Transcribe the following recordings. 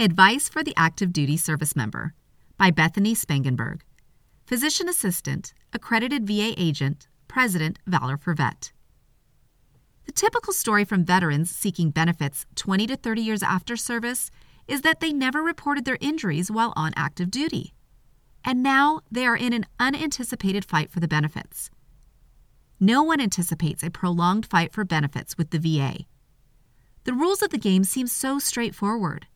Advice for the Active Duty Service Member by Bethany Spangenberg, Physician Assistant, Accredited VA Agent, President, Valor for Vet. The typical story from veterans seeking benefits 20 to 30 years after service is that they never reported their injuries while on active duty. And now they are in an unanticipated fight for the benefits. No one anticipates a prolonged fight for benefits with the VA. The rules of the game seem so straightforward.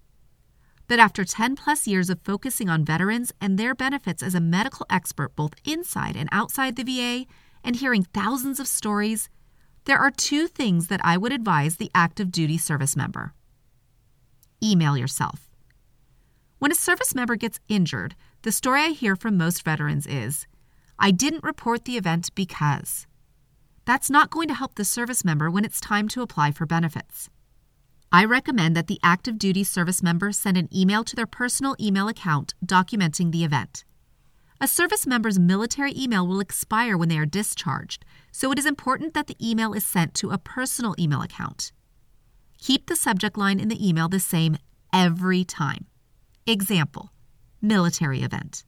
But after 10 plus years of focusing on veterans and their benefits as a medical expert both inside and outside the VA and hearing thousands of stories, there are two things that I would advise the active duty service member. Email yourself. When a service member gets injured, the story I hear from most veterans is I didn't report the event because. That's not going to help the service member when it's time to apply for benefits. I recommend that the active duty service member send an email to their personal email account documenting the event. A service member's military email will expire when they are discharged, so it is important that the email is sent to a personal email account. Keep the subject line in the email the same every time. Example Military event.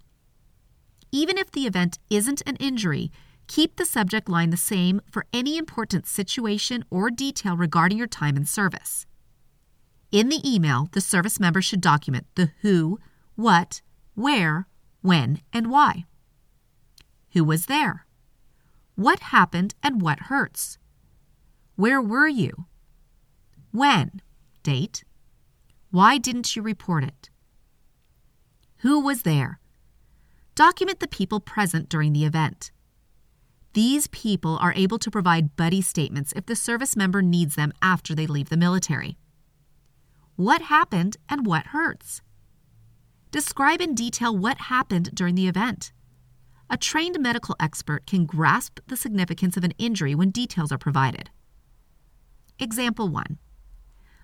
Even if the event isn't an injury, Keep the subject line the same for any important situation or detail regarding your time in service. In the email, the service member should document the who, what, where, when, and why. Who was there? What happened and what hurts? Where were you? When? Date. Why didn't you report it? Who was there? Document the people present during the event. These people are able to provide buddy statements if the service member needs them after they leave the military. What happened and what hurts? Describe in detail what happened during the event. A trained medical expert can grasp the significance of an injury when details are provided. Example 1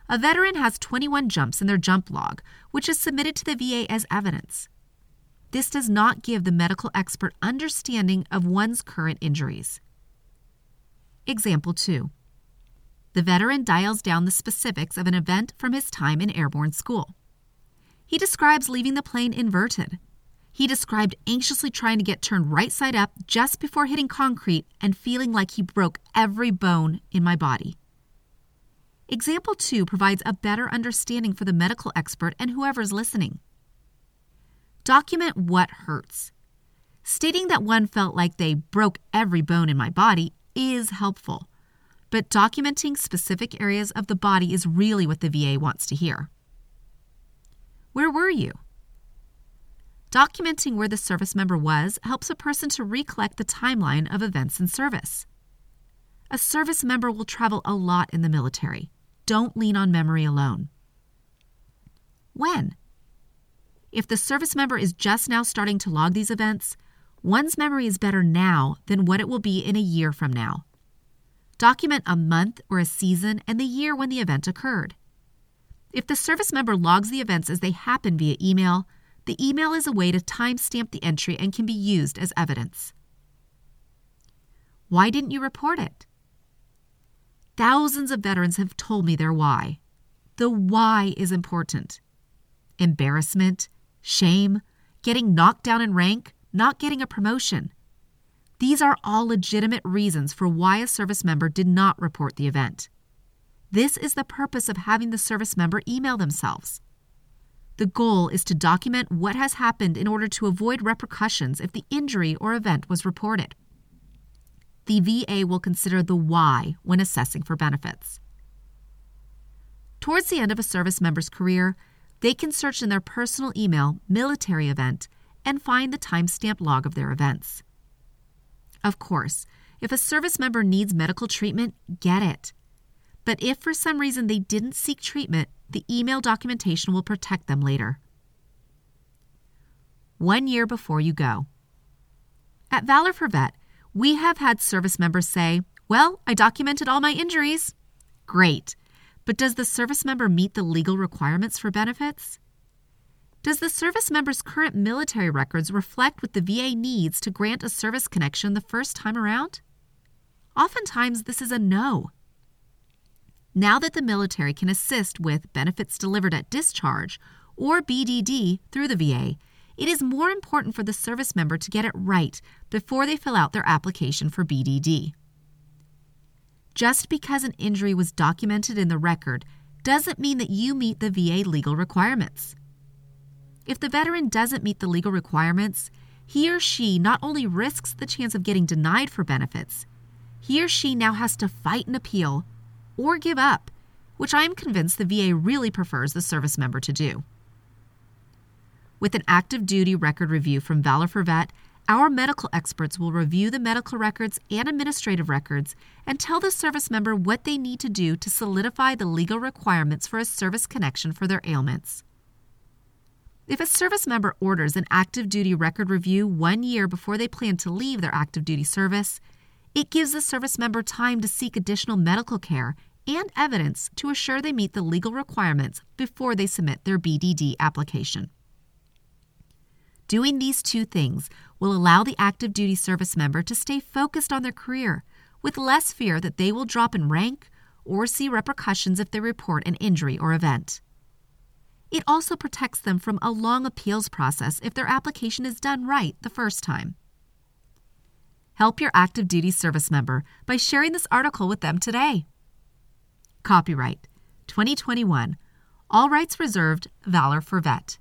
A veteran has 21 jumps in their jump log, which is submitted to the VA as evidence. This does not give the medical expert understanding of one's current injuries. Example 2. The veteran dials down the specifics of an event from his time in airborne school. He describes leaving the plane inverted. He described anxiously trying to get turned right side up just before hitting concrete and feeling like he broke every bone in my body. Example 2 provides a better understanding for the medical expert and whoever's listening. Document what hurts. Stating that one felt like they broke every bone in my body is helpful, but documenting specific areas of the body is really what the VA wants to hear. Where were you? Documenting where the service member was helps a person to recollect the timeline of events in service. A service member will travel a lot in the military. Don't lean on memory alone. When? If the service member is just now starting to log these events, one's memory is better now than what it will be in a year from now. Document a month or a season and the year when the event occurred. If the service member logs the events as they happen via email, the email is a way to timestamp the entry and can be used as evidence. Why didn't you report it? Thousands of veterans have told me their why. The why is important. Embarrassment, shame, getting knocked down in rank, not getting a promotion. These are all legitimate reasons for why a service member did not report the event. This is the purpose of having the service member email themselves. The goal is to document what has happened in order to avoid repercussions if the injury or event was reported. The VA will consider the why when assessing for benefits. Towards the end of a service member's career, they can search in their personal email military event and find the timestamp log of their events. Of course, if a service member needs medical treatment, get it. But if for some reason they didn't seek treatment, the email documentation will protect them later. One year before you go. At Valor for Vet, we have had service members say, Well, I documented all my injuries. Great. But does the service member meet the legal requirements for benefits? Does the service member's current military records reflect what the VA needs to grant a service connection the first time around? Oftentimes, this is a no. Now that the military can assist with benefits delivered at discharge or BDD through the VA, it is more important for the service member to get it right before they fill out their application for BDD. Just because an injury was documented in the record doesn't mean that you meet the VA legal requirements. If the veteran doesn't meet the legal requirements, he or she not only risks the chance of getting denied for benefits, he or she now has to fight an appeal or give up, which I am convinced the VA really prefers the service member to do. With an active duty record review from Valor for Vet, our medical experts will review the medical records and administrative records and tell the service member what they need to do to solidify the legal requirements for a service connection for their ailments. If a service member orders an active duty record review one year before they plan to leave their active duty service, it gives the service member time to seek additional medical care and evidence to assure they meet the legal requirements before they submit their BDD application. Doing these two things will allow the active duty service member to stay focused on their career with less fear that they will drop in rank or see repercussions if they report an injury or event. It also protects them from a long appeals process if their application is done right the first time. Help your active duty service member by sharing this article with them today. Copyright 2021. All rights reserved, Valor for Vet.